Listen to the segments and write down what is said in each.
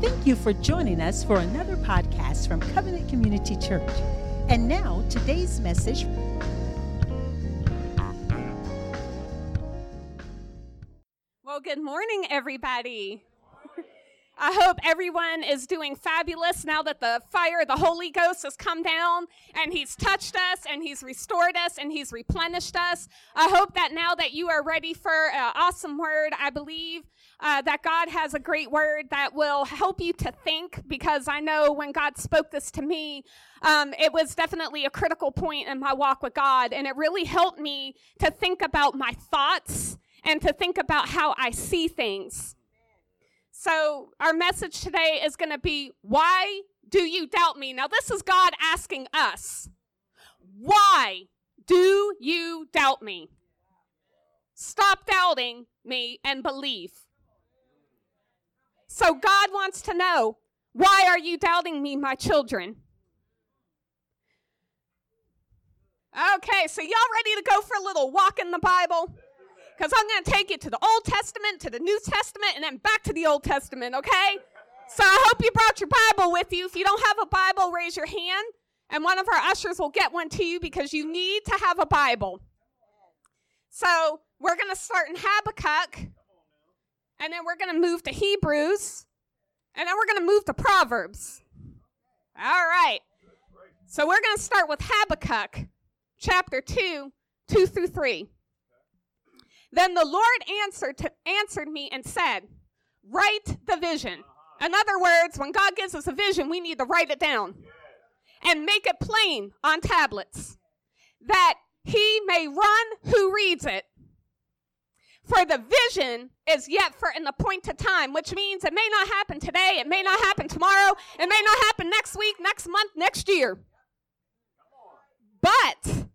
Thank you for joining us for another podcast from Covenant Community Church. And now, today's message. Well, good morning, everybody. I hope everyone is doing fabulous now that the fire of the Holy Ghost has come down and He's touched us and He's restored us and He's replenished us. I hope that now that you are ready for an awesome word, I believe uh, that God has a great word that will help you to think because I know when God spoke this to me, um, it was definitely a critical point in my walk with God and it really helped me to think about my thoughts and to think about how I see things. So, our message today is going to be why do you doubt me? Now, this is God asking us, why do you doubt me? Stop doubting me and believe. So, God wants to know, why are you doubting me, my children? Okay, so y'all ready to go for a little walk in the Bible? Because I'm going to take it to the Old Testament, to the New Testament, and then back to the Old Testament, okay? So I hope you brought your Bible with you. If you don't have a Bible, raise your hand, and one of our ushers will get one to you because you need to have a Bible. So we're going to start in Habakkuk, and then we're going to move to Hebrews, and then we're going to move to Proverbs. All right. So we're going to start with Habakkuk, chapter 2, 2 through 3. Then the Lord answered, to, answered me and said, Write the vision. Uh-huh. In other words, when God gives us a vision, we need to write it down and make it plain on tablets that he may run who reads it. For the vision is yet for an appointed time, which means it may not happen today, it may not happen tomorrow, it may not happen next week, next month, next year. But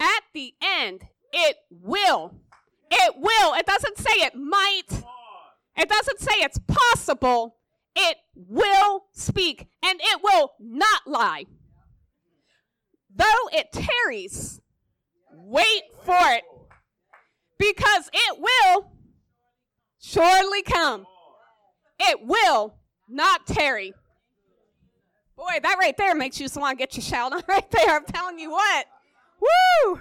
at the end, it will. It will. It doesn't say it might. It doesn't say it's possible. It will speak and it will not lie. Though it tarries, wait for it because it will surely come. It will not tarry. Boy, that right there makes you just want to get your shout on right there. I'm telling you what. Woo!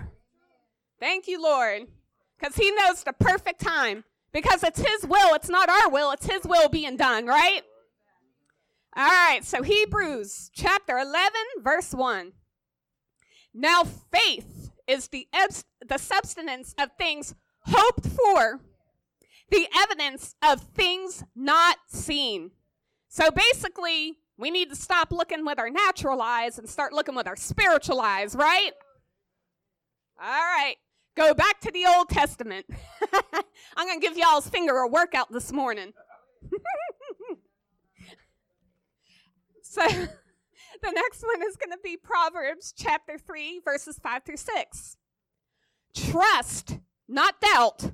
Thank you, Lord. Because He knows the perfect time. Because it's His will, it's not our will, it's His will being done, right? All right, so Hebrews chapter 11, verse 1. Now faith is the, the substance of things hoped for, the evidence of things not seen. So basically, we need to stop looking with our natural eyes and start looking with our spiritual eyes, right? All right. Go back to the Old Testament. I'm going to give y'all's finger a workout this morning. so the next one is going to be Proverbs chapter 3, verses 5 through 6. Trust, not doubt.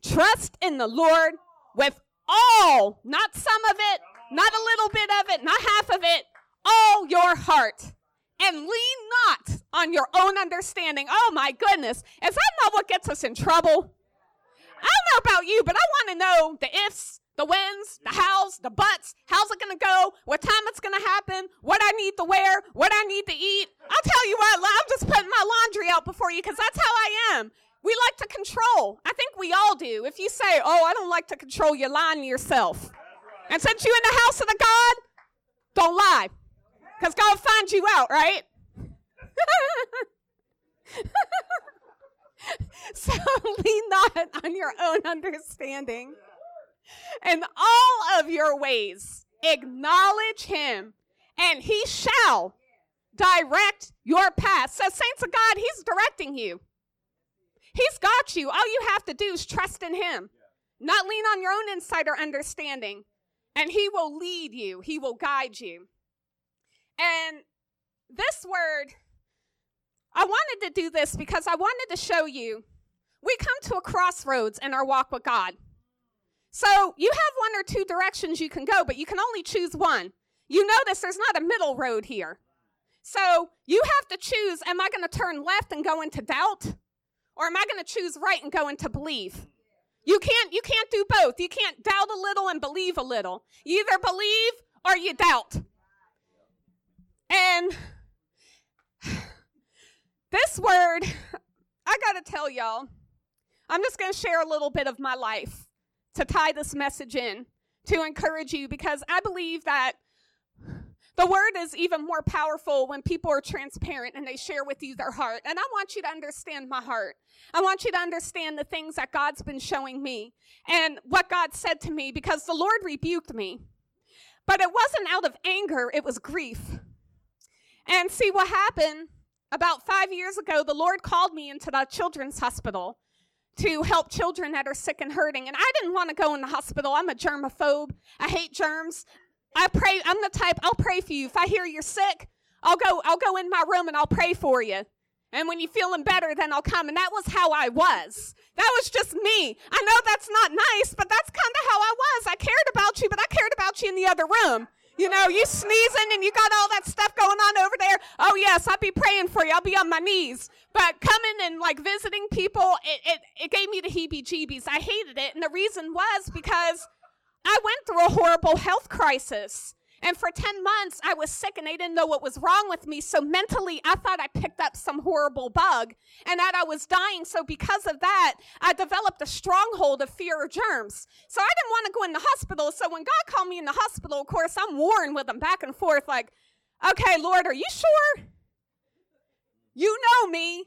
Trust in the Lord with all, not some of it, not a little bit of it, not half of it, all your heart and lean not on your own understanding. Oh my goodness, is that not what gets us in trouble? I don't know about you, but I want to know the ifs, the whens, the hows, the buts. How's it going to go? What time it's going to happen? What I need to wear? What I need to eat? I'll tell you what, I'm just putting my laundry out before you because that's how I am. We like to control. I think we all do. If you say, oh, I don't like to control, you're lying to yourself. And since you're in the house of the God, don't lie. Because God find you out, right? so lean not on your own understanding. In all of your ways, acknowledge him, and he shall direct your path. So, saints of God, he's directing you. He's got you. All you have to do is trust in him, not lean on your own insight or understanding, and he will lead you, he will guide you. And this word, I wanted to do this because I wanted to show you we come to a crossroads in our walk with God. So you have one or two directions you can go, but you can only choose one. You notice there's not a middle road here. So you have to choose am I going to turn left and go into doubt? Or am I going to choose right and go into belief? You can't you can't do both. You can't doubt a little and believe a little. You either believe or you doubt. And this word, I got to tell y'all, I'm just going to share a little bit of my life to tie this message in to encourage you because I believe that the word is even more powerful when people are transparent and they share with you their heart. And I want you to understand my heart. I want you to understand the things that God's been showing me and what God said to me because the Lord rebuked me. But it wasn't out of anger, it was grief. And see what happened about five years ago, the Lord called me into the children's hospital to help children that are sick and hurting. And I didn't want to go in the hospital. I'm a germaphobe. I hate germs. I pray, I'm the type, I'll pray for you. If I hear you're sick, I'll go, I'll go in my room and I'll pray for you. And when you're feeling better, then I'll come. And that was how I was. That was just me. I know that's not nice, but that's kind of how I was. I cared about you, but I cared about you in the other room. You know, you sneezing and you got all that stuff going on over there. Oh, yes, I'll be praying for you. I'll be on my knees. But coming and like visiting people, it, it, it gave me the heebie jeebies. I hated it. And the reason was because I went through a horrible health crisis. And for 10 months, I was sick and they didn't know what was wrong with me. So mentally, I thought I picked up some horrible bug and that I was dying. So because of that, I developed a stronghold of fear of germs. So I didn't want to go in the hospital. So when God called me in the hospital, of course, I'm warring with him back and forth like, okay, Lord, are you sure? You know me.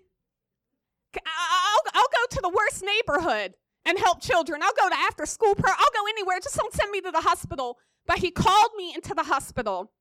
I'll, I'll go to the worst neighborhood and help children. I'll go to after school prayer. I'll go anywhere. Just don't send me to the hospital. But he called me into the hospital.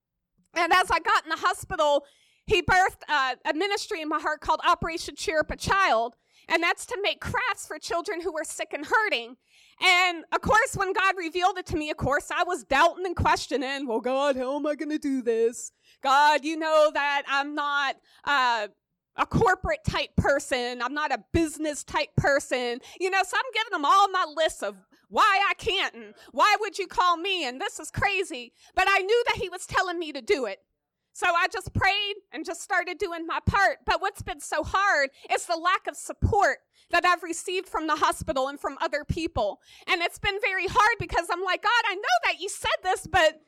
And as I got in the hospital, he birthed a ministry in my heart called Operation Cheer Up a Child. And that's to make crafts for children who are sick and hurting. And of course, when God revealed it to me, of course, I was doubting and questioning, well, God, how am I going to do this? God, you know that I'm not uh, a corporate type person. I'm not a business type person. You know, so I'm giving them all my list of why I can't and why would you call me and this is crazy. But I knew that he was telling me to do it. So I just prayed and just started doing my part. But what's been so hard is the lack of support that I've received from the hospital and from other people. And it's been very hard because I'm like, God, I know that you said this, but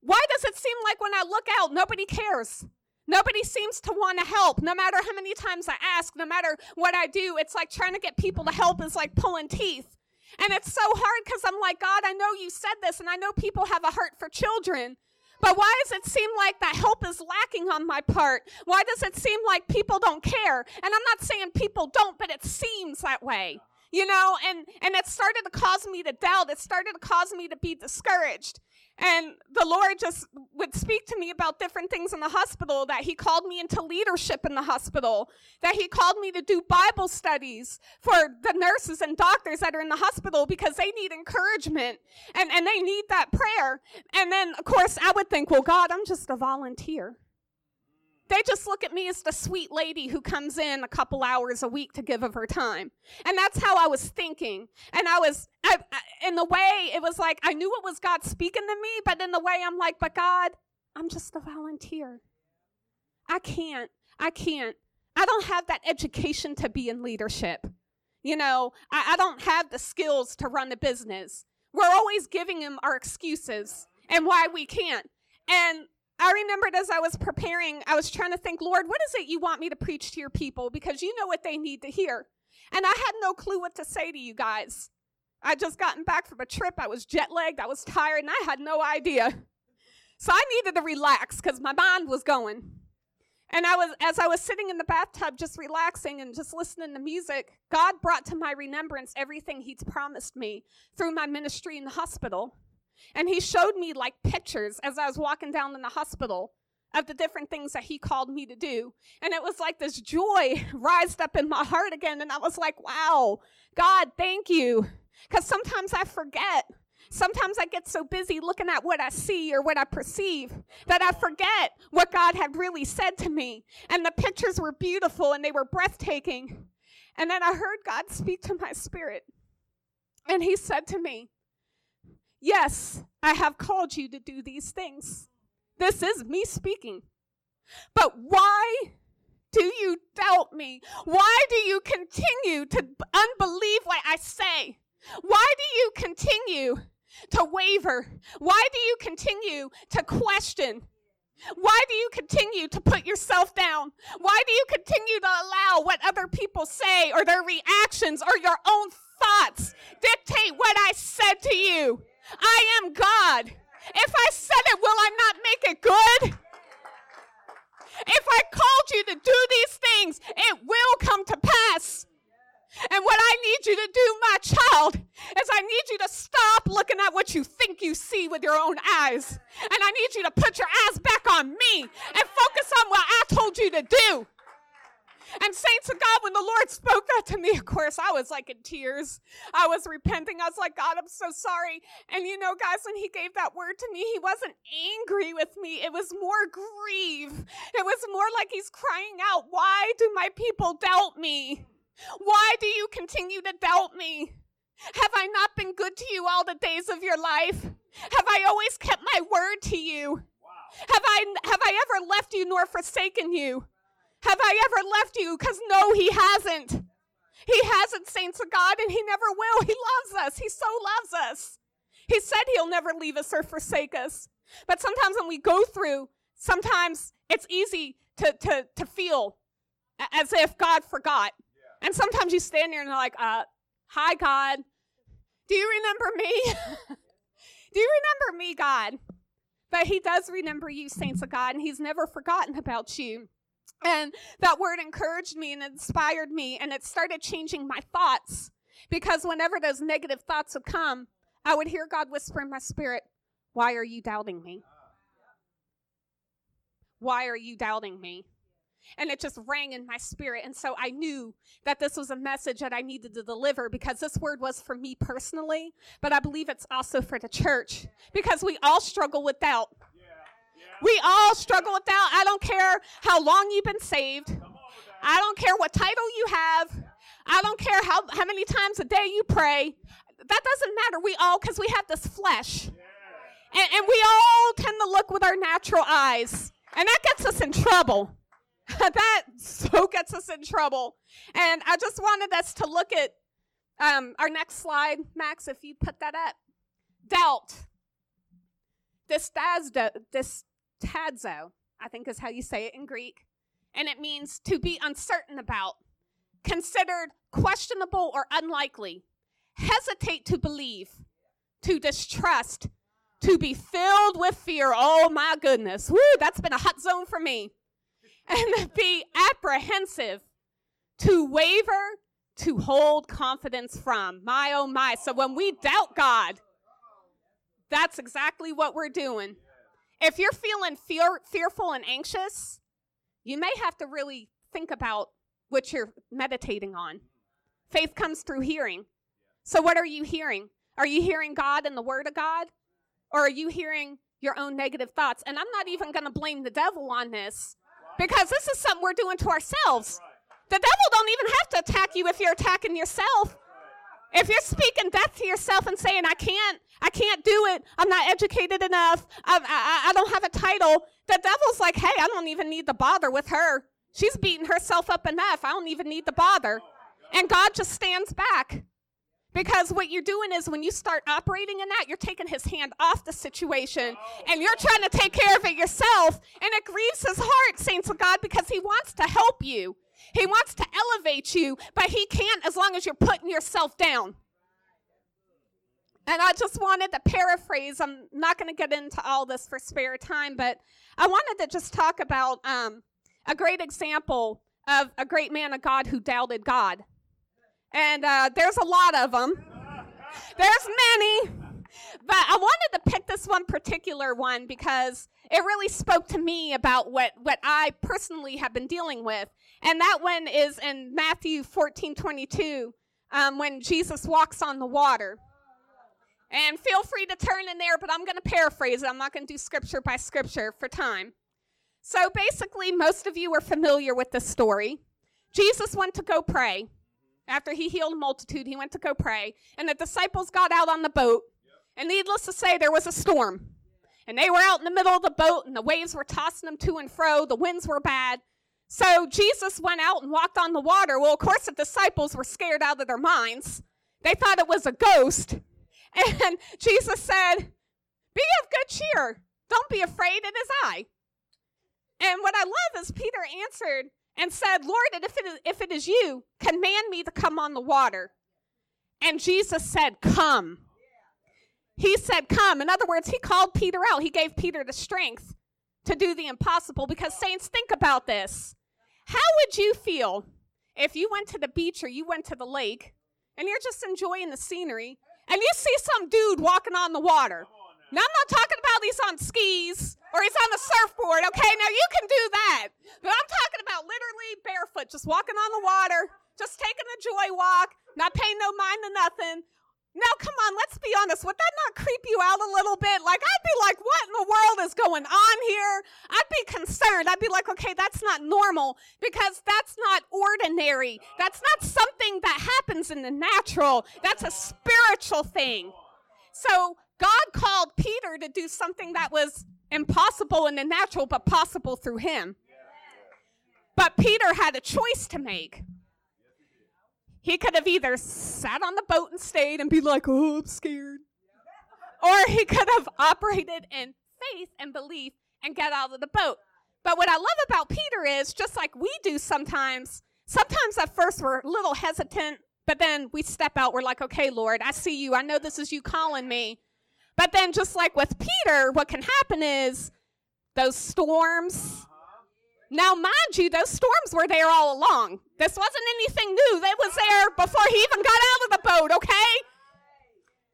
why does it seem like when I look out, nobody cares? Nobody seems to want to help. No matter how many times I ask, no matter what I do, it's like trying to get people to help is like pulling teeth. And it's so hard because I'm like, God, I know you said this, and I know people have a heart for children. But why does it seem like that help is lacking on my part? Why does it seem like people don't care? And I'm not saying people don't, but it seems that way. You know, and and it started to cause me to doubt. It started to cause me to be discouraged. And the Lord just would speak to me about different things in the hospital, that He called me into leadership in the hospital, that He called me to do Bible studies for the nurses and doctors that are in the hospital because they need encouragement and, and they need that prayer. And then, of course, I would think, well, God, I'm just a volunteer. They just look at me as the sweet lady who comes in a couple hours a week to give of her time. And that's how I was thinking. And I was, I, I, in the way, it was like I knew it was God speaking to me, but in the way, I'm like, but God, I'm just a volunteer. I can't, I can't. I don't have that education to be in leadership. You know, I, I don't have the skills to run a business. We're always giving him our excuses and why we can't. And I remembered as I was preparing, I was trying to think, Lord, what is it you want me to preach to your people? Because you know what they need to hear. And I had no clue what to say to you guys. I'd just gotten back from a trip. I was jet lagged. I was tired, and I had no idea. So I needed to relax because my mind was going. And I was, as I was sitting in the bathtub, just relaxing and just listening to music, God brought to my remembrance everything He'd promised me through my ministry in the hospital. And he showed me like pictures as I was walking down in the hospital of the different things that he called me to do. And it was like this joy rised up in my heart again. And I was like, wow, God, thank you. Because sometimes I forget. Sometimes I get so busy looking at what I see or what I perceive that I forget what God had really said to me. And the pictures were beautiful and they were breathtaking. And then I heard God speak to my spirit. And he said to me, Yes, I have called you to do these things. This is me speaking. But why do you doubt me? Why do you continue to unbelieve what I say? Why do you continue to waver? Why do you continue to question? Why do you continue to put yourself down? Why do you continue to allow what other people say or their reactions or your own thoughts dictate what I said to you? I am God. If I said it, will I not make it good? If I called you to do these things, it will come to pass. And what I need you to do, my child, is I need you to stop looking at what you think you see with your own eyes. And I need you to put your eyes back on me and focus on what I told you to do. And saints of God, when the Lord spoke that to me, of course, I was like in tears. I was repenting. I was like, God, I'm so sorry. And you know, guys, when He gave that word to me, He wasn't angry with me. It was more grief. It was more like He's crying out, Why do my people doubt me? Why do you continue to doubt me? Have I not been good to you all the days of your life? Have I always kept my word to you? Wow. Have I have I ever left you nor forsaken you? Have I ever left you? Because no, he hasn't. He hasn't, saints of God, and he never will. He loves us. He so loves us. He said he'll never leave us or forsake us. But sometimes when we go through, sometimes it's easy to, to, to feel as if God forgot. Yeah. And sometimes you stand there and you're like, uh, hi, God. Do you remember me? Do you remember me, God? But he does remember you, saints of God, and he's never forgotten about you. And that word encouraged me and inspired me, and it started changing my thoughts. Because whenever those negative thoughts would come, I would hear God whisper in my spirit, Why are you doubting me? Why are you doubting me? And it just rang in my spirit. And so I knew that this was a message that I needed to deliver because this word was for me personally, but I believe it's also for the church because we all struggle with doubt. We all struggle with doubt. I don't care how long you've been saved. I don't care what title you have. I don't care how, how many times a day you pray. That doesn't matter. We all, because we have this flesh. And, and we all tend to look with our natural eyes. And that gets us in trouble. that so gets us in trouble. And I just wanted us to look at um, our next slide, Max, if you put that up. Doubt. This, this tadzo, I think is how you say it in Greek. And it means to be uncertain about, considered questionable or unlikely, hesitate to believe, to distrust, to be filled with fear. Oh my goodness. Woo, that's been a hot zone for me. And be apprehensive, to waver, to hold confidence from. My oh my. So when we doubt God, that's exactly what we're doing. If you're feeling fear, fearful and anxious, you may have to really think about what you're meditating on. Faith comes through hearing. So, what are you hearing? Are you hearing God and the Word of God? Or are you hearing your own negative thoughts? And I'm not even going to blame the devil on this because this is something we're doing to ourselves. The devil don't even have to attack you if you're attacking yourself. If you're speaking death to yourself and saying, I can't, I can't do it, I'm not educated enough, I, I, I don't have a title, the devil's like, hey, I don't even need to bother with her. She's beating herself up enough. I don't even need to bother. And God just stands back. Because what you're doing is when you start operating in that, you're taking his hand off the situation and you're trying to take care of it yourself. And it grieves his heart, saints of God, because he wants to help you. He wants to elevate you, but he can't as long as you're putting yourself down. And I just wanted to paraphrase. I'm not going to get into all this for spare time, but I wanted to just talk about um, a great example of a great man of God who doubted God. And uh, there's a lot of them. There's many. But I wanted to pick this one particular one because it really spoke to me about what, what I personally have been dealing with. And that one is in Matthew 14 22, um, when Jesus walks on the water. And feel free to turn in there, but I'm going to paraphrase it. I'm not going to do scripture by scripture for time. So basically, most of you are familiar with this story. Jesus went to go pray. After he healed a multitude, he went to go pray. And the disciples got out on the boat. And needless to say, there was a storm. And they were out in the middle of the boat, and the waves were tossing them to and fro. The winds were bad. So Jesus went out and walked on the water. Well, of course, the disciples were scared out of their minds They thought it was a ghost. And Jesus said, Be of good cheer. Don't be afraid, it is I. And what I love is Peter answered and said, Lord, if it is, if it is you, command me to come on the water. And Jesus said, Come. He said, Come. In other words, he called Peter out. He gave Peter the strength to do the impossible because, saints, think about this. How would you feel if you went to the beach or you went to the lake and you're just enjoying the scenery and you see some dude walking on the water? Now, I'm not talking about he's on skis or he's on the surfboard, okay? Now, you can do that. But I'm talking about literally barefoot, just walking on the water, just taking a joy walk, not paying no mind to nothing. Now, come on, let's be honest. Would that not creep you out a little bit? Like, I'd be like, what in the world is going on here? I'd be concerned. I'd be like, okay, that's not normal because that's not ordinary. That's not something that happens in the natural, that's a spiritual thing. So, God called Peter to do something that was impossible in the natural, but possible through him. But Peter had a choice to make. He could have either sat on the boat and stayed and be like, oh, I'm scared. Or he could have operated in faith and belief and get out of the boat. But what I love about Peter is just like we do sometimes, sometimes at first we're a little hesitant, but then we step out. We're like, okay, Lord, I see you. I know this is you calling me. But then, just like with Peter, what can happen is those storms, uh-huh. now, mind you, those storms were there all along. This wasn't anything new. They was there before he even got out of the boat, okay?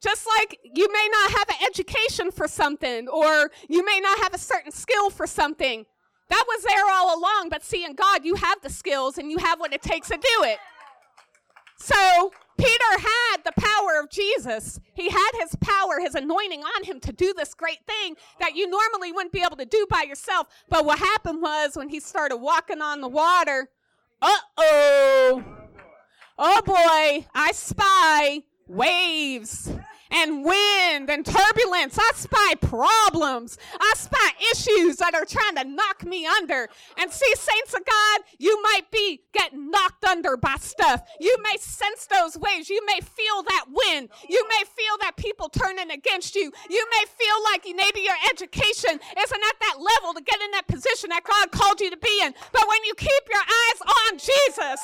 Just like you may not have an education for something, or you may not have a certain skill for something. That was there all along, but see, in God, you have the skills and you have what it takes to do it. So, Peter had the power of Jesus. He had his power, his anointing on him to do this great thing that you normally wouldn't be able to do by yourself. But what happened was when he started walking on the water, uh oh, oh boy, I spy waves and wind and turbulence. I spy problems. I spy issues that are trying to knock me under. And see, saints of God, you might be getting knocked under by stuff. You may sense those waves. You may feel that wind. You may feel that people turning against you. You may feel like maybe your education isn't at that level to get in that position that God called you to be in. But when you keep your eyes on Jesus,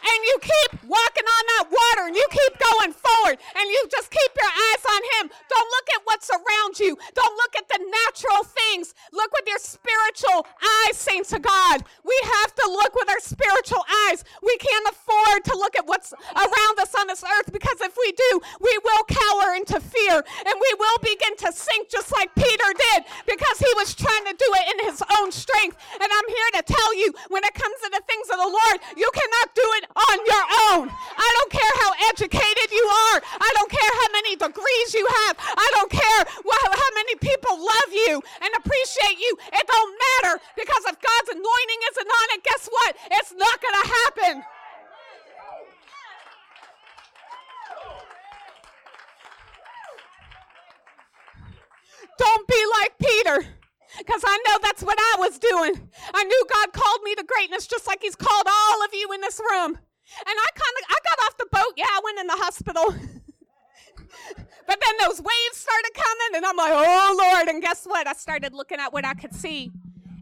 and you keep walking on that water and you keep going forward and you just keep your eyes on Him. Don't look at what's around you, don't look at the natural things. Look with your spiritual eyes, saints of God. We have to look with our spiritual eyes. We can't afford to look at what's around us on this earth because if we do, we will cower into fear and we will begin to sink just like Peter did because he was trying to do it in his own strength. And I'm here to tell you when it comes to the things of the Lord, you cannot do it on your own. I don't care how educated you are. I don't care how many degrees you have. I don't care how many people love you and appreciate you. It don't matter because if God's anointing isn't on it, guess what? It's not going to happen. Don't be like Peter because I know that's what I was doing. I knew God called me to greatness just like He's called all of you in this room. And I kind of I got off the boat. Yeah, I went in the hospital. but then those waves started coming, and I'm like, oh Lord. And guess what? I started looking at what I could see.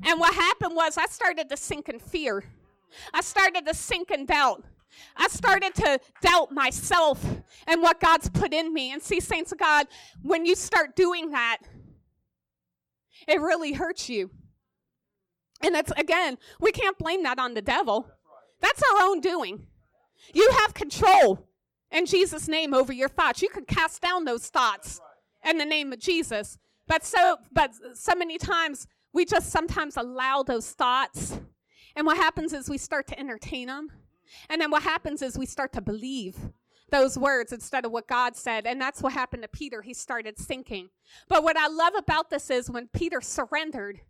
And what happened was I started to sink in fear. I started to sink in doubt. I started to doubt myself and what God's put in me. And see, saints of God, when you start doing that, it really hurts you. And it's again, we can't blame that on the devil. That's our own doing. You have control in Jesus' name over your thoughts. You can cast down those thoughts in the name of Jesus. But so but so many times we just sometimes allow those thoughts. And what happens is we start to entertain them. And then what happens is we start to believe those words instead of what God said. And that's what happened to Peter. He started sinking. But what I love about this is when Peter surrendered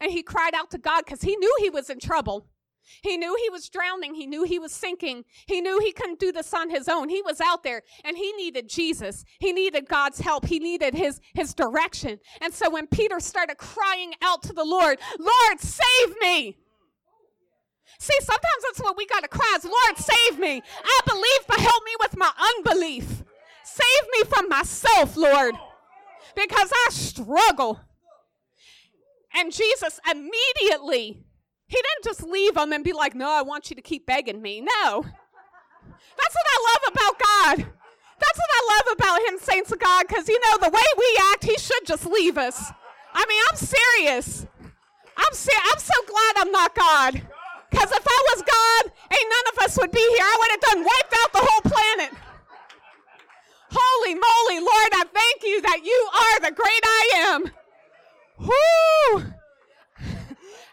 and he cried out to God because he knew he was in trouble. He knew he was drowning. He knew he was sinking. He knew he couldn't do this on his own. He was out there and he needed Jesus. He needed God's help. He needed his, his direction. And so when Peter started crying out to the Lord, Lord, save me. See, sometimes that's what we got to cry is, Lord, save me. I believe, but help me with my unbelief. Save me from myself, Lord, because I struggle. And Jesus immediately, he didn't just leave them and be like, No, I want you to keep begging me. No. That's what I love about God. That's what I love about him, saints of God, because you know, the way we act, he should just leave us. I mean, I'm serious. I'm ser- I'm so glad I'm not God. Because if I was God, ain't none of us would be here. I would have done wiped out the whole planet. Holy moly, Lord, I thank you that you are the great I am. Whoo!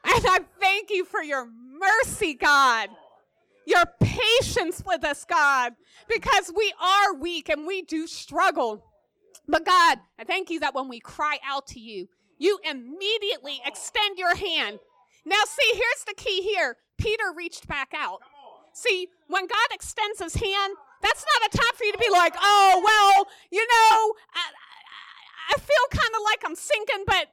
And I thank you for your mercy, God. Your patience with us, God, because we are weak and we do struggle. But God, I thank you that when we cry out to you, you immediately extend your hand. Now, see, here's the key here Peter reached back out. See, when God extends his hand, that's not a time for you to be like, oh, well, you know, I, I, I feel kind of like I'm sinking, but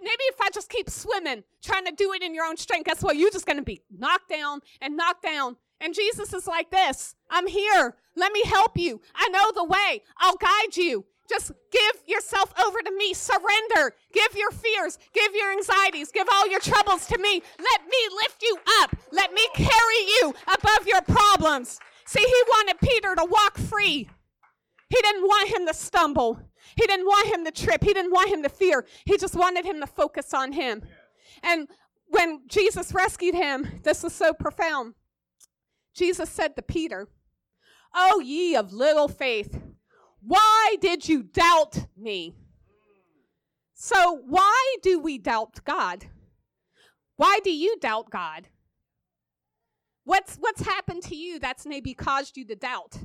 maybe if I just keep swimming, trying to do it in your own strength, guess what? You're just going to be knocked down and knocked down. And Jesus is like this I'm here. Let me help you. I know the way. I'll guide you. Just give yourself over to me. Surrender. Give your fears. Give your anxieties. Give all your troubles to me. Let me lift you up. Let me carry you above your problems. See, he wanted Peter to walk free. He didn't want him to stumble. He didn't want him to trip. He didn't want him to fear. He just wanted him to focus on him. And when Jesus rescued him, this was so profound. Jesus said to Peter, Oh, ye of little faith, why did you doubt me? So, why do we doubt God? Why do you doubt God? What's, what's happened to you that's maybe caused you to doubt?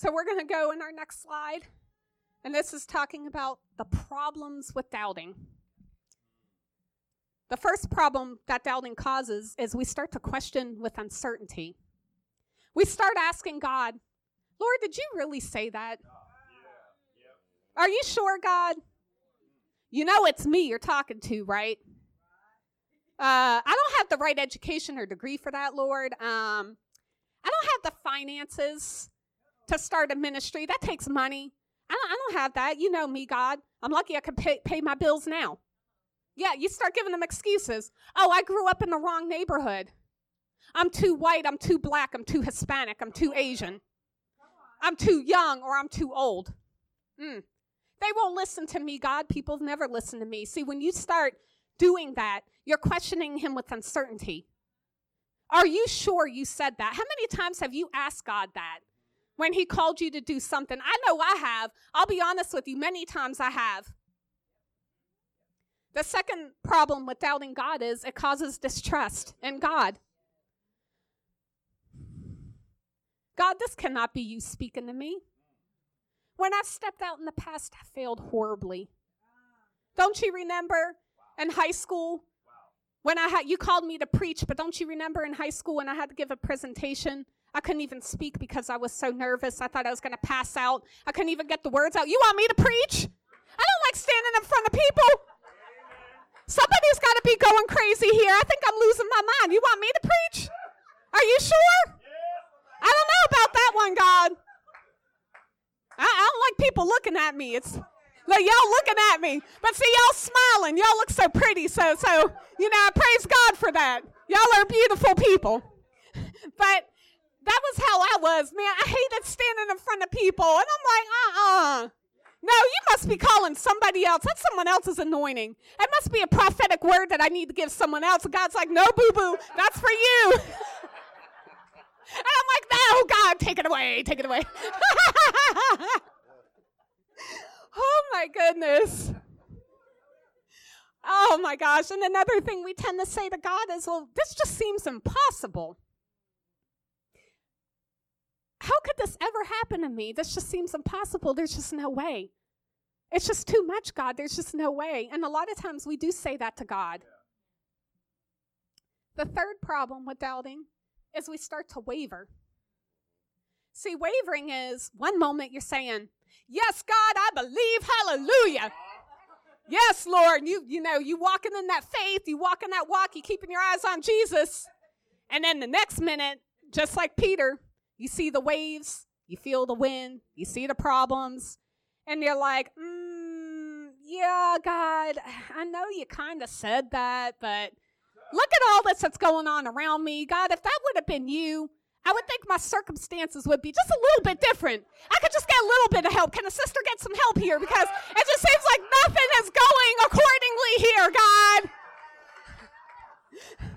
So, we're going to go in our next slide. And this is talking about the problems with doubting. The first problem that doubting causes is we start to question with uncertainty. We start asking God, Lord, did you really say that? Are you sure, God? You know it's me you're talking to, right? Uh, I don't have the right education or degree for that, Lord. Um, I don't have the finances to start a ministry. That takes money. I don't, I don't have that. You know me, God. I'm lucky I can pay, pay my bills now. Yeah, you start giving them excuses. Oh, I grew up in the wrong neighborhood. I'm too white, I'm too black, I'm too Hispanic, I'm too Asian. I'm too young or I'm too old. Mm. They won't listen to me, God. People never listen to me. See, when you start doing that, you're questioning Him with uncertainty. Are you sure you said that? How many times have you asked God that when He called you to do something? I know I have. I'll be honest with you, many times I have. The second problem with doubting God is it causes distrust in God. God, this cannot be you speaking to me. When I stepped out in the past, I failed horribly. Don't you remember in high school when I had you called me to preach, but don't you remember in high school when I had to give a presentation? I couldn't even speak because I was so nervous. I thought I was going to pass out. I couldn't even get the words out. You want me to preach? I don't like standing in front of people. Somebody's got to be going crazy here. I think I'm losing my mind. You want me to preach? Are you sure? I don't know about that one, God. I, I don't like people looking at me. It's like y'all looking at me, but see y'all smiling. Y'all look so pretty. So so you know, I praise God for that. Y'all are beautiful people. But that was how I was, man. I hated standing in front of people, and I'm like, uh-uh. No, you must be calling somebody else. That's someone else's anointing. It must be a prophetic word that I need to give someone else. And God's like, no, boo boo, that's for you. And I'm like, no, God, take it away, take it away. oh my goodness. Oh my gosh. And another thing we tend to say to God is, well, this just seems impossible. How could this ever happen to me? This just seems impossible. There's just no way. It's just too much, God. There's just no way. And a lot of times we do say that to God. The third problem with doubting is we start to waver. See, wavering is one moment you're saying, Yes, God, I believe, hallelujah. Yes, Lord. You, you know, you walking in that faith, you walking that walk, you keeping your eyes on Jesus. And then the next minute, just like Peter, you see the waves, you feel the wind, you see the problems, and you're like, mm, yeah, God, I know you kind of said that, but look at all this that's going on around me. God, if that would have been you, I would think my circumstances would be just a little bit different. I could just get a little bit of help. Can a sister get some help here? Because it just seems like nothing is going accordingly here, God.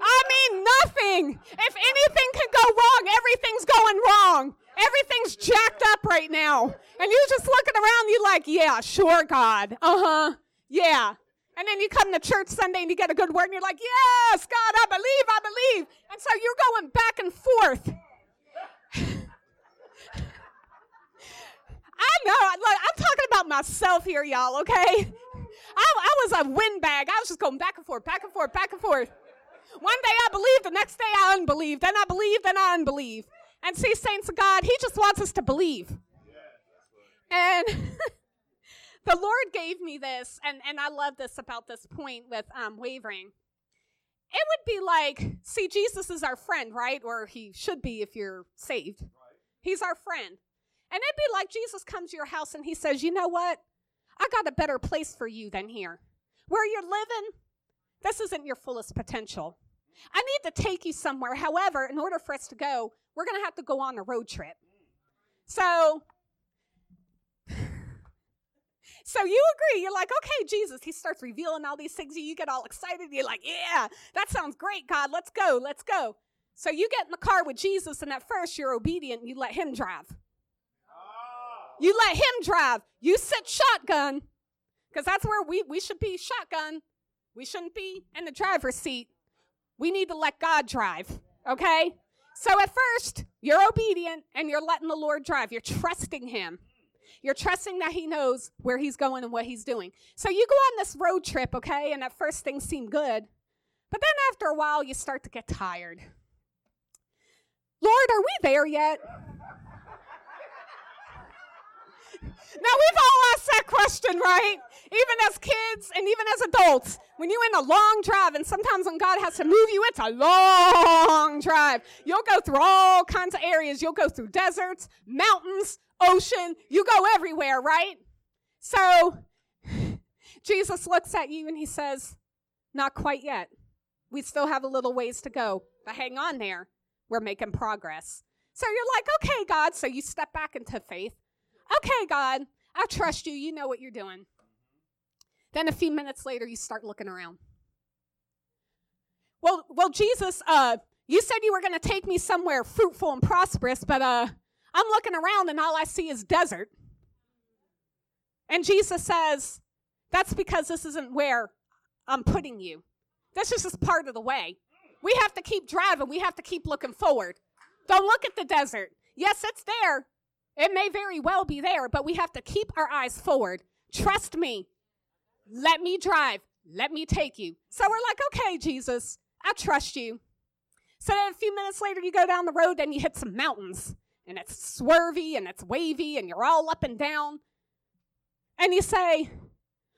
I mean, nothing. If anything could go wrong, everything's going wrong. Everything's jacked up right now. And you're just looking around, you're like, yeah, sure, God. Uh huh. Yeah. And then you come to church Sunday and you get a good word and you're like, yes, God, I believe, I believe. And so you're going back and forth. I know. Look, I'm talking about myself here, y'all, okay? I, I was a windbag. I was just going back and forth, back and forth, back and forth. One day I believe, the next day I unbelieve. Then I believe, then I unbelieve. And see, saints of God, He just wants us to believe. And the Lord gave me this, and, and I love this about this point with um, wavering. It would be like, see, Jesus is our friend, right? Or he should be if you're saved. He's our friend. And it'd be like Jesus comes to your house and he says, You know what? I got a better place for you than here. Where you're living, this isn't your fullest potential. I need to take you somewhere. However, in order for us to go, we're going to have to go on a road trip. So so you agree. You're like, okay, Jesus. He starts revealing all these things. You get all excited. You're like, yeah, that sounds great, God. Let's go. Let's go. So you get in the car with Jesus, and at first you're obedient. You let him drive. You let him drive. You sit shotgun, because that's where we, we should be shotgun. We shouldn't be in the driver's seat. We need to let God drive, okay? So at first, you're obedient and you're letting the Lord drive. You're trusting him. You're trusting that He knows where He's going and what He's doing. So you go on this road trip, okay, and at first things seem good. But then after a while, you start to get tired. Lord, are we there yet? Now, we've all asked that question, right? Even as kids and even as adults. When you're in a long drive, and sometimes when God has to move you, it's a long drive. You'll go through all kinds of areas. You'll go through deserts, mountains, ocean. You go everywhere, right? So Jesus looks at you and he says, Not quite yet. We still have a little ways to go, but hang on there. We're making progress. So you're like, Okay, God. So you step back into faith. Okay, God, I trust you. You know what you're doing. Then a few minutes later, you start looking around. Well, well, Jesus, uh, you said you were going to take me somewhere fruitful and prosperous, but uh, I'm looking around and all I see is desert. And Jesus says, That's because this isn't where I'm putting you. This is just part of the way. We have to keep driving, we have to keep looking forward. Don't look at the desert. Yes, it's there. It may very well be there, but we have to keep our eyes forward. Trust me. Let me drive. Let me take you. So we're like, okay, Jesus, I trust you. So then a few minutes later, you go down the road and you hit some mountains and it's swervy and it's wavy and you're all up and down. And you say,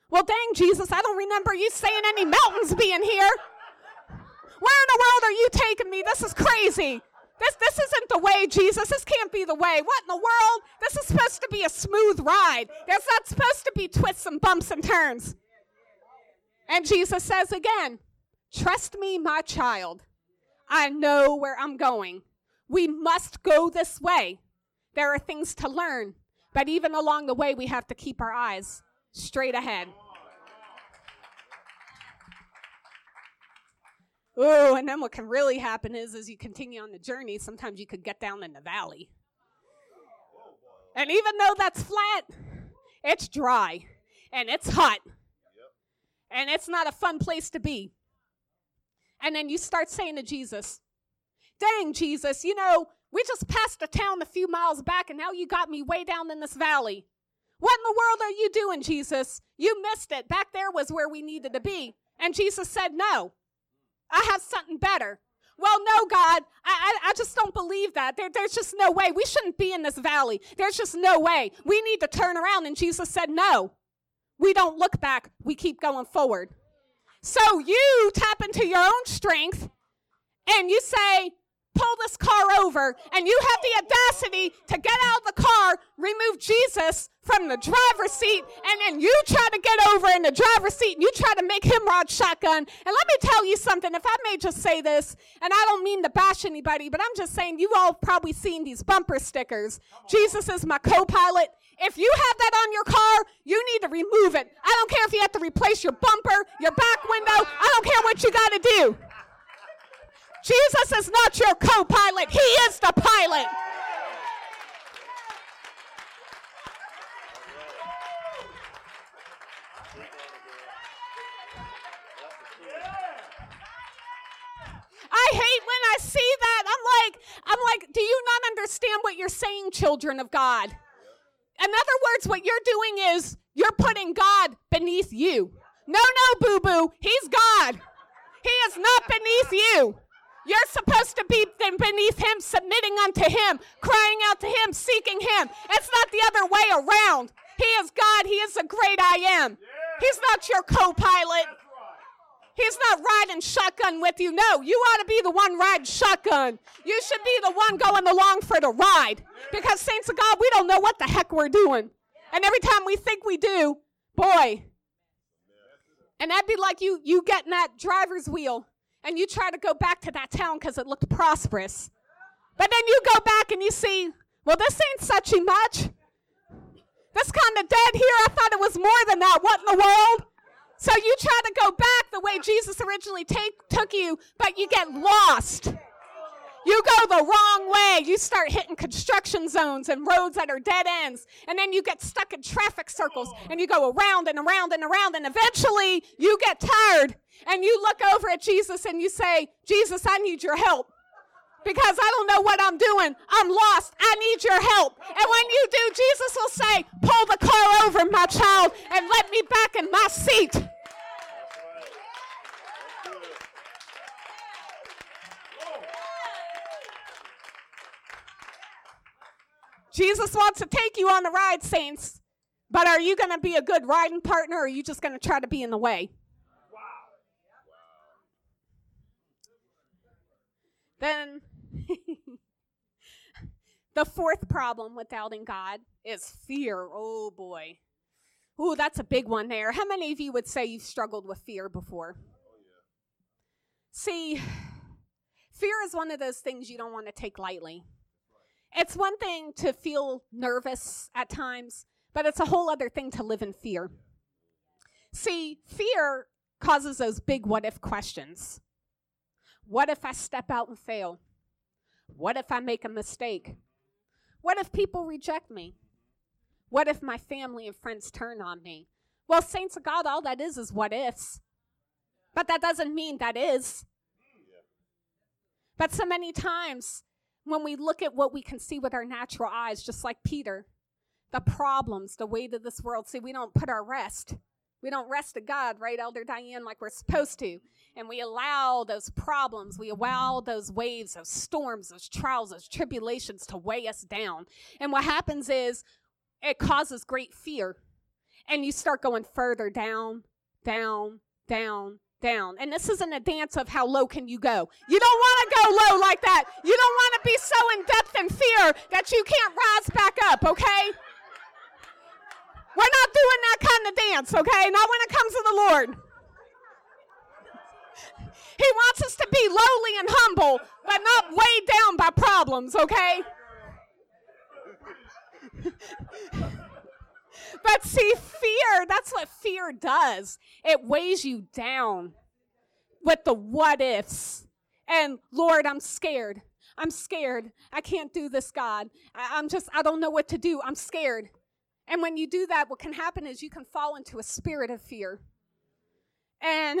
Well, dang, Jesus, I don't remember you saying any mountains being here. Where in the world are you taking me? This is crazy. This, this isn't the way, Jesus. This can't be the way. What in the world? This is supposed to be a smooth ride. There's not supposed to be twists and bumps and turns. And Jesus says again, Trust me, my child. I know where I'm going. We must go this way. There are things to learn, but even along the way, we have to keep our eyes straight ahead. Oh, and then what can really happen is as you continue on the journey, sometimes you could get down in the valley. And even though that's flat, it's dry and it's hot. And it's not a fun place to be. And then you start saying to Jesus, Dang, Jesus, you know, we just passed a town a few miles back and now you got me way down in this valley. What in the world are you doing, Jesus? You missed it. Back there was where we needed to be. And Jesus said, No, I have something better. Well, no, God, I, I, I just don't believe that. There, there's just no way. We shouldn't be in this valley. There's just no way. We need to turn around. And Jesus said, No, we don't look back, we keep going forward. So you tap into your own strength and you say, pull this car over and you have the audacity to get out of the car, remove Jesus from the driver's seat, and then you try to get over in the driver's seat and you try to make him ride shotgun. And let me tell you something, if I may just say this, and I don't mean to bash anybody, but I'm just saying you all probably seen these bumper stickers. Jesus is my co pilot. If you have that on your car, you need to remove it. I don't care if you have to replace your bumper, your back window, I don't care what you got to do. Jesus is not your co pilot, He is the pilot. I hate when I see that. I'm like, I'm like, do you not understand what you're saying, children of God? In other words, what you're doing is you're putting God beneath you. No, no, boo boo. He's God. He is not beneath you. You're supposed to be beneath him, submitting unto him, crying out to him, seeking him. It's not the other way around. He is God. He is the great I am. He's not your co pilot. He's not riding shotgun with you. No, you ought to be the one riding shotgun. You should be the one going along for the ride. Because, saints of God, we don't know what the heck we're doing. And every time we think we do, boy. And that'd be like you you getting that driver's wheel and you try to go back to that town because it looked prosperous. But then you go back and you see, well, this ain't suchy much. This kind of dead here. I thought it was more than that. What in the world? So you try to go back the way Jesus originally take, took you, but you get lost. You go the wrong way. You start hitting construction zones and roads that are dead ends. And then you get stuck in traffic circles and you go around and around and around. And eventually you get tired and you look over at Jesus and you say, Jesus, I need your help because I don't know what I'm doing. I'm lost. I need your help. And when you do, Jesus will say, Pull the car over, my child, and let me back in my seat. Jesus wants to take you on the ride, saints. But are you going to be a good riding partner or are you just going to try to be in the way? Wow. Then the fourth problem with doubting God is fear. Oh boy. Ooh, that's a big one there. How many of you would say you've struggled with fear before? Oh, See, fear is one of those things you don't want to take lightly. It's one thing to feel nervous at times, but it's a whole other thing to live in fear. See, fear causes those big what if questions. What if I step out and fail? What if I make a mistake? What if people reject me? What if my family and friends turn on me? Well, saints of God, all that is is what ifs. But that doesn't mean that is. Mm, but so many times when we look at what we can see with our natural eyes, just like Peter, the problems, the weight of this world, see, we don't put our rest. We don't rest to God, right, Elder Diane, like we're supposed to and we allow those problems, we allow those waves, those storms, those trials, those tribulations to weigh us down. And what happens is it causes great fear. And you start going further down, down, down, down. And this isn't a dance of how low can you go. You don't want to go low like that. You don't want to be so in depth in fear that you can't rise back up, okay? We're not doing that kind of dance, okay? Not when it comes to the Lord. He wants us to be lowly and humble, but not weighed down by problems, okay? but see, fear, that's what fear does. It weighs you down with the what ifs. And Lord, I'm scared. I'm scared. I can't do this, God. I, am just, I don't know what to do. I'm scared. And when you do that, what can happen is you can fall into a spirit of fear. And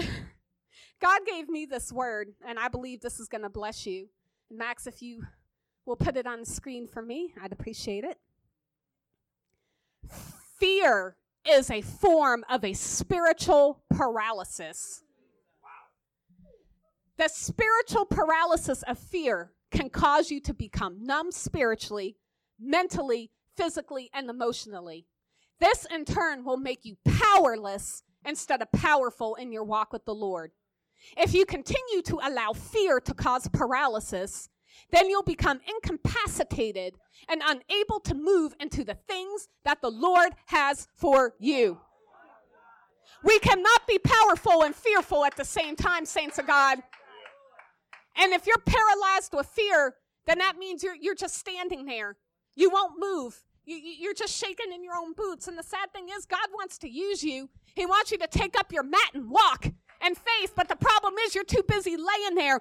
God gave me this word, and I believe this is going to bless you. Max, if you will put it on the screen for me, I'd appreciate it. Fear is a form of a spiritual paralysis. The spiritual paralysis of fear can cause you to become numb spiritually, mentally, physically, and emotionally. This in turn will make you powerless instead of powerful in your walk with the Lord. If you continue to allow fear to cause paralysis, then you'll become incapacitated and unable to move into the things that the Lord has for you. We cannot be powerful and fearful at the same time, saints of God. And if you're paralyzed with fear, then that means you're, you're just standing there. You won't move. You, you're just shaking in your own boots. And the sad thing is, God wants to use you. He wants you to take up your mat and walk and faith. But the problem is you're too busy laying there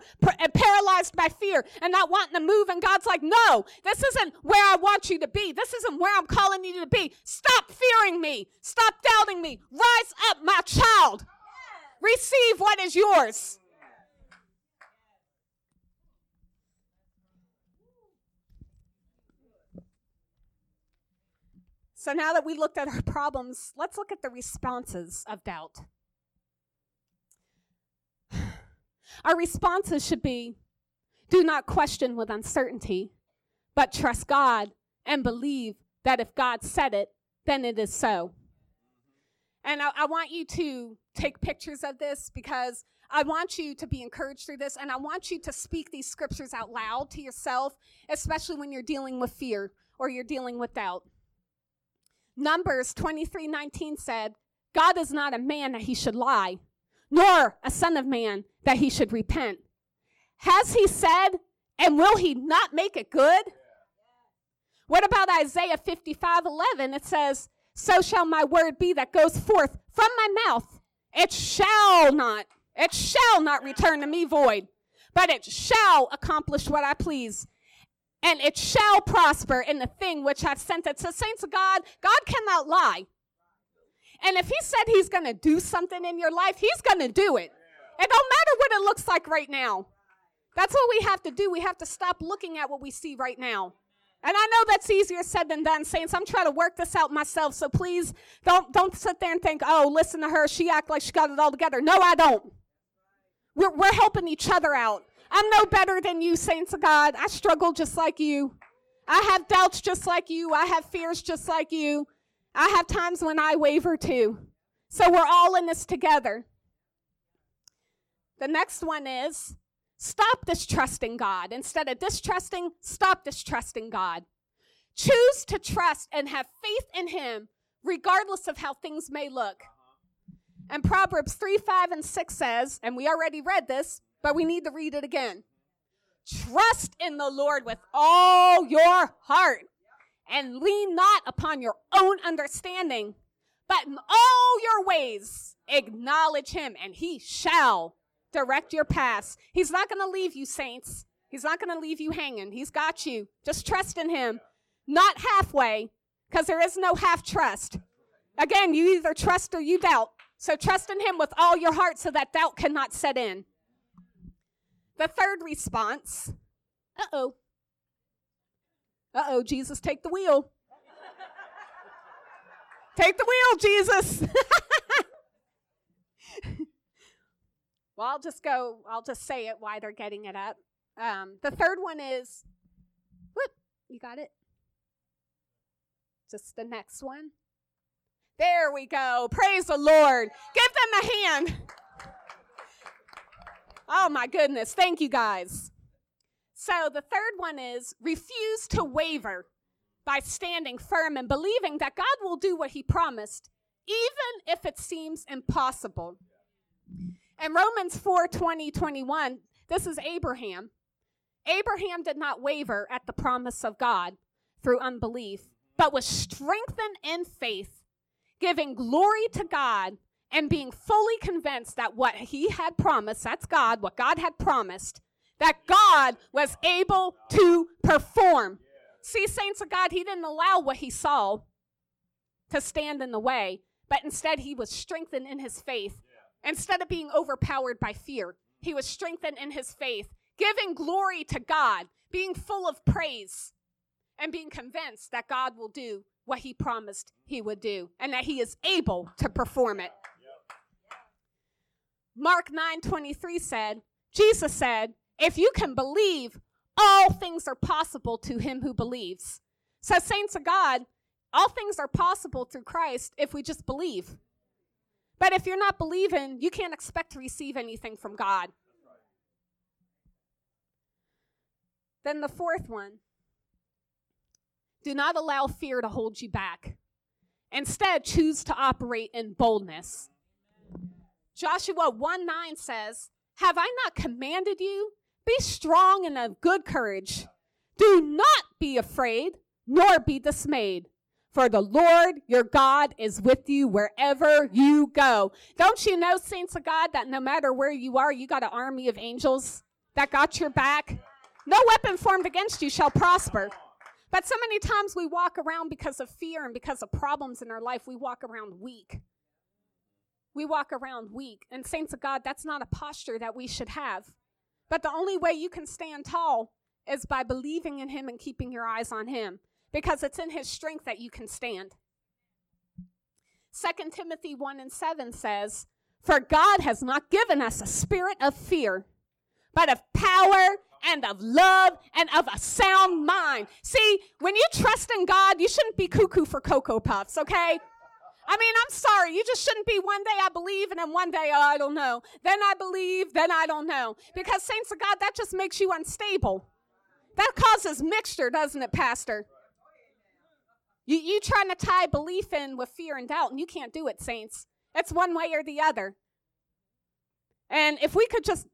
paralyzed by fear and not wanting to move. And God's like, no, this isn't where I want you to be. This isn't where I'm calling you to be. Stop fearing me. Stop doubting me. Rise up, my child. Receive what is yours. So now that we looked at our problems, let's look at the responses of doubt. Our responses should be do not question with uncertainty, but trust God and believe that if God said it, then it is so. And I, I, want you to take pictures of this because I want you to be encouraged through this, and I want you to speak these scriptures out loud to yourself, especially when you're dealing with fear or you're dealing with doubt. Numbers 23 19 said, God is not a man that he should lie, nor a son of man that he should repent. Has he said, and will he not make it good? What about Isaiah 55 11? It says, So shall my word be that goes forth from my mouth. It shall not, it shall not return to me void, but it shall accomplish what I please. And it shall prosper in the thing which I've sent it. So, saints of God, God cannot lie. And if He said He's going to do something in your life, He's going to do it. It don't matter what it looks like right now. That's what we have to do. We have to stop looking at what we see right now. And I know that's easier said than done, saints. I'm trying to work this out myself. So please don't don't sit there and think, oh, listen to her. She act like she got it all together. No, I don't. We're, we're helping each other out. I'm no better than you, saints of God. I struggle just like you. I have doubts just like you. I have fears just like you. I have times when I waver too. So we're all in this together. The next one is stop distrusting God. Instead of distrusting, stop distrusting God. Choose to trust and have faith in Him, regardless of how things may look. And Proverbs 3 5 and 6 says, and we already read this, but we need to read it again. Trust in the Lord with all your heart and lean not upon your own understanding, but in all your ways acknowledge Him, and He shall direct your paths. He's not going to leave you, saints. He's not going to leave you hanging. He's got you. Just trust in Him. Not halfway, because there is no half trust. Again, you either trust or you doubt. So trust in Him with all your heart so that doubt cannot set in. The third response uh oh. Uh oh, Jesus, take the wheel. take the wheel, Jesus. Well, I'll just go, I'll just say it why they're getting it up. Um, the third one is, whoop, you got it? Just the next one. There we go. Praise the Lord. Give them a hand. Oh my goodness. Thank you guys. So the third one is refuse to waver by standing firm and believing that God will do what he promised, even if it seems impossible. In Romans 4 20, 21, this is Abraham. Abraham did not waver at the promise of God through unbelief, but was strengthened in faith, giving glory to God and being fully convinced that what he had promised, that's God, what God had promised, that God was able to perform. See, saints of God, he didn't allow what he saw to stand in the way, but instead he was strengthened in his faith Instead of being overpowered by fear, he was strengthened in his faith, giving glory to God, being full of praise, and being convinced that God will do what he promised he would do and that he is able to perform it. Mark 9:23 said, Jesus said, "If you can believe, all things are possible to him who believes." So saints of God, All things are possible through Christ if we just believe. But if you're not believing, you can't expect to receive anything from God. Then the fourth one do not allow fear to hold you back. Instead, choose to operate in boldness. Joshua 1 9 says, Have I not commanded you? Be strong and of good courage. Do not be afraid, nor be dismayed. For the Lord your God is with you wherever you go. Don't you know, saints of God, that no matter where you are, you got an army of angels that got your back? No weapon formed against you shall prosper. But so many times we walk around because of fear and because of problems in our life, we walk around weak. We walk around weak. And, saints of God, that's not a posture that we should have. But the only way you can stand tall is by believing in Him and keeping your eyes on Him because it's in his strength that you can stand. 2 Timothy 1 and 7 says, For God has not given us a spirit of fear, but of power and of love and of a sound mind. See, when you trust in God, you shouldn't be cuckoo for Cocoa Puffs, okay? I mean, I'm sorry. You just shouldn't be one day I believe and then one day oh, I don't know. Then I believe, then I don't know. Because, saints of God, that just makes you unstable. That causes mixture, doesn't it, Pastor? You, you trying to tie belief in with fear and doubt, and you can't do it, saints. It's one way or the other. And if we could just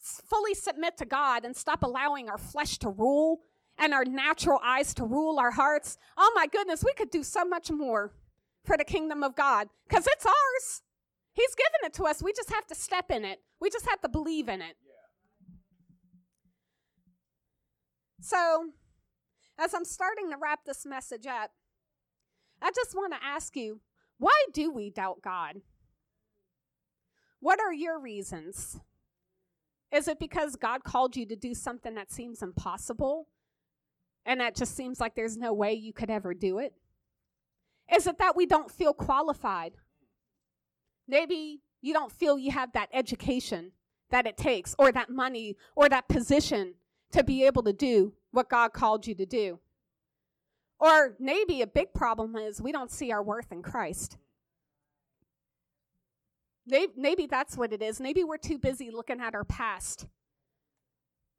fully submit to God and stop allowing our flesh to rule and our natural eyes to rule our hearts, oh my goodness, we could do so much more for the kingdom of God because it's ours. He's given it to us. We just have to step in it, we just have to believe in it. So, as I'm starting to wrap this message up, I just want to ask you why do we doubt God? What are your reasons? Is it because God called you to do something that seems impossible and that just seems like there's no way you could ever do it? Is it that we don't feel qualified? Maybe you don't feel you have that education that it takes, or that money, or that position to be able to do what God called you to do. Or maybe a big problem is we don't see our worth in Christ. Maybe that's what it is. Maybe we're too busy looking at our past.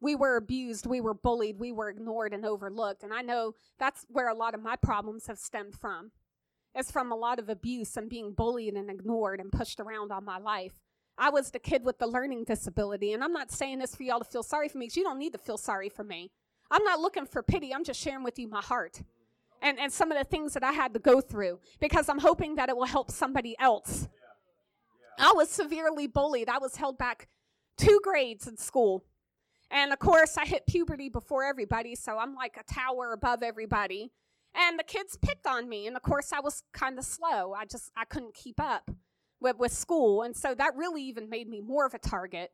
We were abused, we were bullied, we were ignored and overlooked. And I know that's where a lot of my problems have stemmed from. It's from a lot of abuse and being bullied and ignored and pushed around all my life. I was the kid with the learning disability. And I'm not saying this for y'all to feel sorry for me because you don't need to feel sorry for me. I'm not looking for pity. I'm just sharing with you my heart and, and some of the things that I had to go through because I'm hoping that it will help somebody else. Yeah. Yeah. I was severely bullied. I was held back two grades in school. And of course, I hit puberty before everybody, so I'm like a tower above everybody. And the kids picked on me, and of course, I was kind of slow. I just I couldn't keep up with, with school, and so that really even made me more of a target.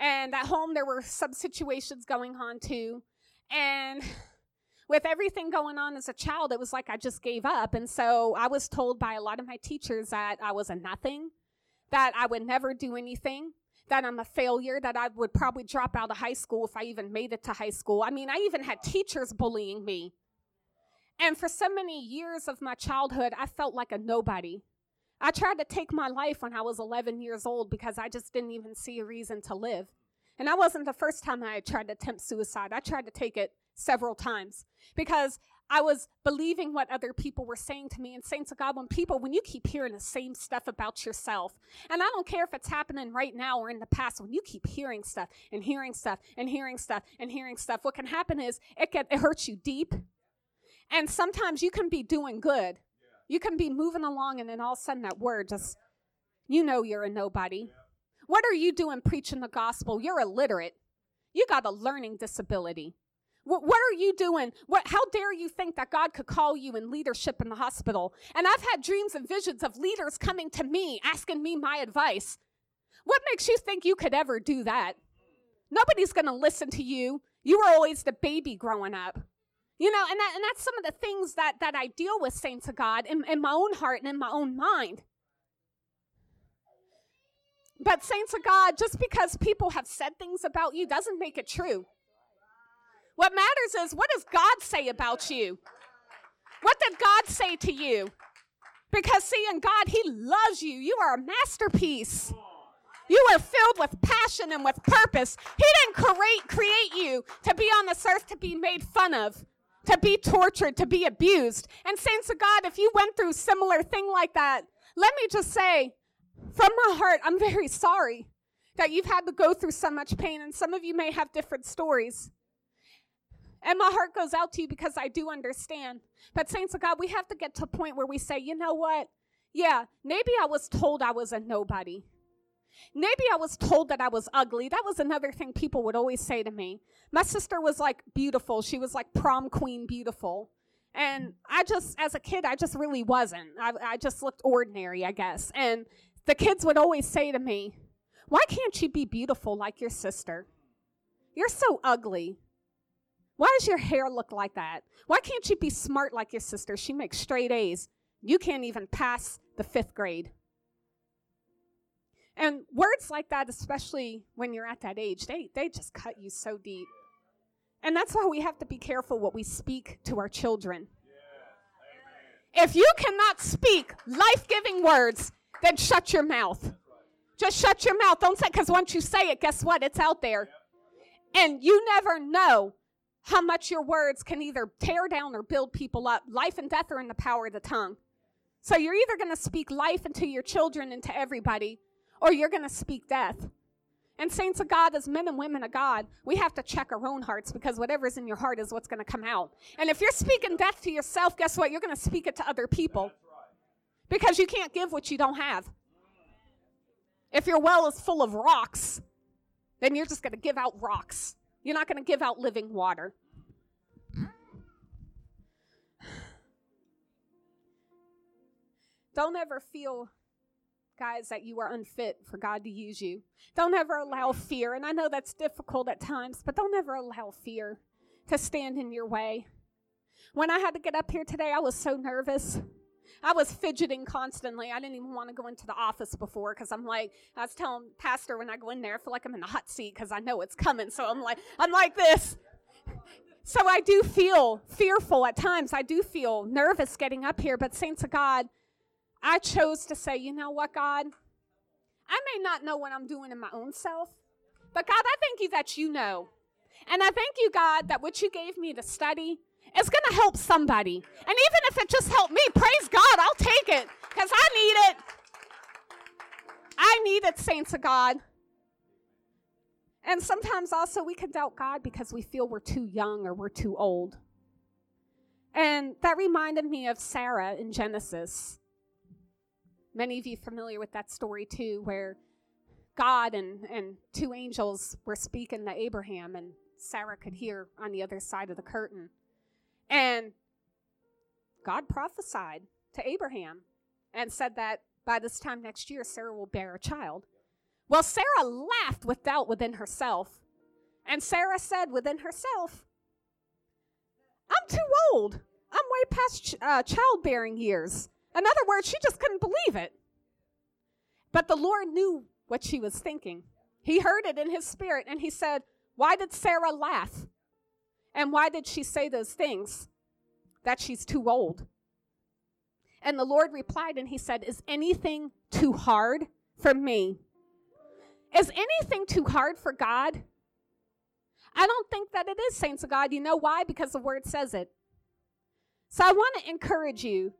And at home, there were some situations going on too. And with everything going on as a child, it was like I just gave up. And so I was told by a lot of my teachers that I was a nothing, that I would never do anything, that I'm a failure, that I would probably drop out of high school if I even made it to high school. I mean, I even had teachers bullying me. And for so many years of my childhood, I felt like a nobody. I tried to take my life when I was 11 years old because I just didn't even see a reason to live. And that wasn't the first time I tried to attempt suicide. I tried to take it several times because I was believing what other people were saying to me and saying to God, when people, when you keep hearing the same stuff about yourself, and I don't care if it's happening right now or in the past, when you keep hearing stuff and hearing stuff and hearing stuff and hearing stuff, what can happen is it, get, it hurts you deep. And sometimes you can be doing good. You can be moving along, and then all of a sudden that word just, you know, you're a nobody. What are you doing preaching the gospel? You're illiterate. You got a learning disability. What, what are you doing? What, how dare you think that God could call you in leadership in the hospital? And I've had dreams and visions of leaders coming to me, asking me my advice. What makes you think you could ever do that? Nobody's going to listen to you. You were always the baby growing up. You know, and, that, and that's some of the things that, that I deal with, saints of God, in, in my own heart and in my own mind. But, saints of God, just because people have said things about you doesn't make it true. What matters is what does God say about you? What did God say to you. Because, see, in God, He loves you. You are a masterpiece. You are filled with passion and with purpose. He didn't create, create you to be on this earth to be made fun of, to be tortured, to be abused. And saints of God, if you went through similar thing like that, let me just say, from my heart, I'm very sorry that you've had to go through so much pain, and some of you may have different stories. And my heart goes out to you because I do understand. But, saints of God, we have to get to a point where we say, you know what? Yeah, maybe I was told I was a nobody. Maybe I was told that I was ugly. That was another thing people would always say to me. My sister was like beautiful. She was like prom queen beautiful. And I just, as a kid, I just really wasn't. I, I just looked ordinary, I guess. And the kids would always say to me, Why can't you be beautiful like your sister? You're so ugly. Why does your hair look like that? Why can't you be smart like your sister? She makes straight A's. You can't even pass the fifth grade. And words like that, especially when you're at that age, they, they just cut you so deep. And that's why we have to be careful what we speak to our children. If you cannot speak life giving words, then shut your mouth. Just shut your mouth. Don't say, because once you say it, guess what? It's out there. And you never know how much your words can either tear down or build people up. Life and death are in the power of the tongue. So you're either going to speak life into your children and to everybody, or you're going to speak death. And saints of God, as men and women of God, we have to check our own hearts because whatever's in your heart is what's going to come out. And if you're speaking death to yourself, guess what? You're going to speak it to other people. Because you can't give what you don't have. If your well is full of rocks, then you're just going to give out rocks. You're not going to give out living water. Don't ever feel, guys, that you are unfit for God to use you. Don't ever allow fear, and I know that's difficult at times, but don't ever allow fear to stand in your way. When I had to get up here today, I was so nervous. I was fidgeting constantly. I didn't even want to go into the office before because I'm like, I was telling Pastor when I go in there, I feel like I'm in the hot seat because I know it's coming. So I'm like, I'm like this. So I do feel fearful at times. I do feel nervous getting up here. But, saints of God, I chose to say, you know what, God? I may not know what I'm doing in my own self, but God, I thank you that you know. And I thank you, God, that what you gave me to study, is going to help somebody. And even if it just helped me, praise God, I'll take it because I need it. I need it, saints of God. And sometimes also we can doubt God because we feel we're too young or we're too old. And that reminded me of Sarah in Genesis. Many of you familiar with that story too, where God and, and two angels were speaking to Abraham, and Sarah could hear on the other side of the curtain. And God prophesied to Abraham and said that by this time next year, Sarah will bear a child. Well, Sarah laughed with doubt within herself. And Sarah said within herself, I'm too old. I'm way past uh, childbearing years. In other words, she just couldn't believe it. But the Lord knew what she was thinking. He heard it in his spirit and he said, Why did Sarah laugh? And why did she say those things? That she's too old. And the Lord replied and he said, Is anything too hard for me? Is anything too hard for God? I don't think that it is, saints of God. You know why? Because the word says it. So I want to encourage you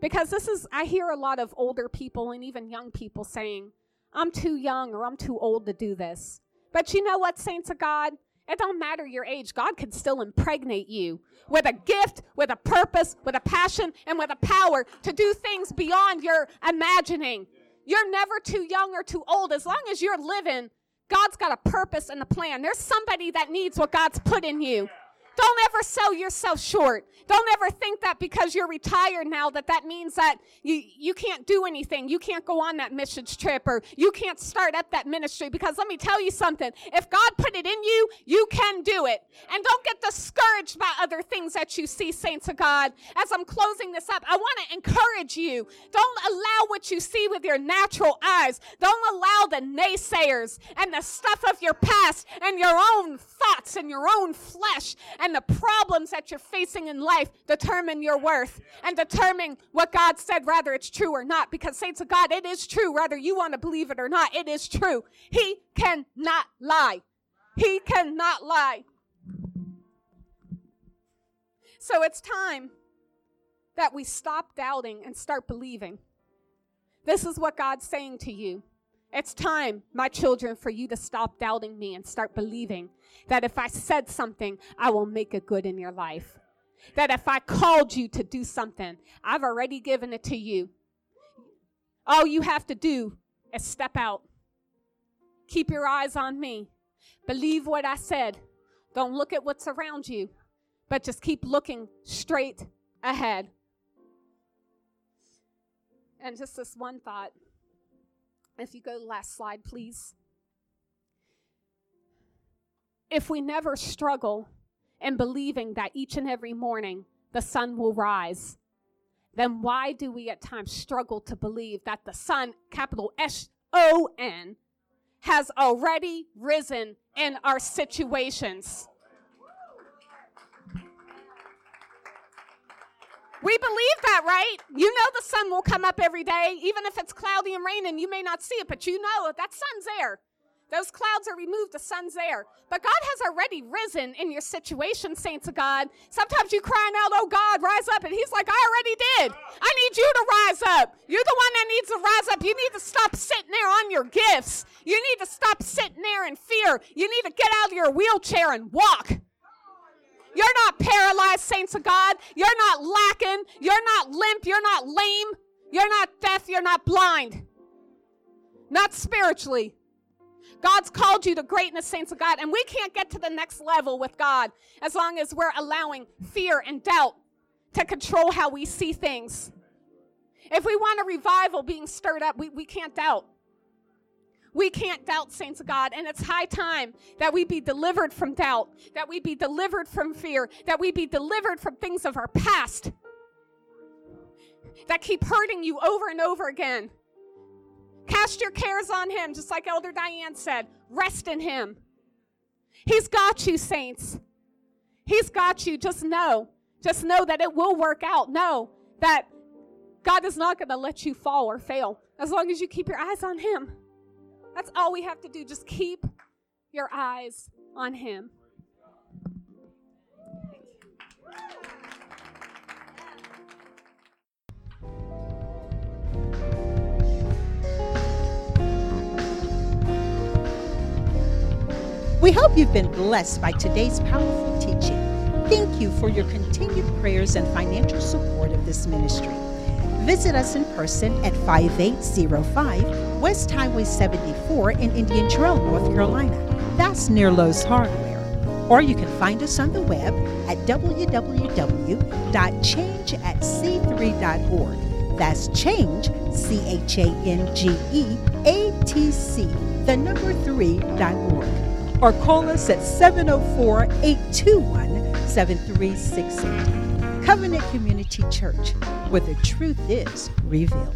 because this is, I hear a lot of older people and even young people saying, I'm too young or I'm too old to do this. But you know what, saints of God? It don't matter your age. God can still impregnate you with a gift, with a purpose, with a passion, and with a power to do things beyond your imagining. You're never too young or too old. As long as you're living, God's got a purpose and a plan. There's somebody that needs what God's put in you. Don't ever sell yourself short. Don't ever think that because you're retired now that that means that you, you can't do anything. You can't go on that missions trip or you can't start up that ministry because let me tell you something. If God put it in you, you can do it. And don't get discouraged by other things that you see, saints of God. As I'm closing this up, I want to encourage you. Don't allow what you see with your natural eyes. Don't allow the naysayers and the stuff of your past and your own thoughts and your own flesh and the problems that you're facing in life determine your worth and determine what God said, whether it's true or not. Because, saints of God, it is true, whether you want to believe it or not. It is true. He cannot lie. He cannot lie. So it's time that we stop doubting and start believing. This is what God's saying to you. It's time, my children, for you to stop doubting me and start believing that if I said something, I will make it good in your life. That if I called you to do something, I've already given it to you. All you have to do is step out. Keep your eyes on me. Believe what I said. Don't look at what's around you, but just keep looking straight ahead. And just this one thought. If you go last slide, please. If we never struggle in believing that each and every morning the sun will rise, then why do we at times struggle to believe that the sun, capital S O N, has already risen in our situations? We believe that, right? You know the sun will come up every day, even if it's cloudy and raining. You may not see it, but you know that sun's there. Those clouds are removed, the sun's there. But God has already risen in your situation, saints of God. Sometimes you crying out, oh God, rise up. And He's like, I already did. I need you to rise up. You're the one that needs to rise up. You need to stop sitting there on your gifts. You need to stop sitting there in fear. You need to get out of your wheelchair and walk. You're not paralyzed, saints of God. You're not lacking. You're not limp. You're not lame. You're not deaf. You're not blind. Not spiritually. God's called you to greatness, saints of God, and we can't get to the next level with God as long as we're allowing fear and doubt to control how we see things. If we want a revival being stirred up, we, we can't doubt. We can't doubt, saints of God, and it's high time that we be delivered from doubt, that we be delivered from fear, that we be delivered from things of our past that keep hurting you over and over again. Cast your cares on Him, just like Elder Diane said. Rest in Him. He's got you, saints. He's got you. Just know, just know that it will work out. Know that God is not going to let you fall or fail as long as you keep your eyes on Him. That's all we have to do. Just keep your eyes on Him. We hope you've been blessed by today's powerful teaching. Thank you for your continued prayers and financial support of this ministry. Visit us in person at 5805 West Highway 74 in Indian Trail, North Carolina. That's near Lowe's Hardware. Or you can find us on the web at www.changeatc3.org. That's change, C H A N G E A T C, the number 3.org. Or call us at 704 821 7368. Covenant Community Church, where the truth is revealed.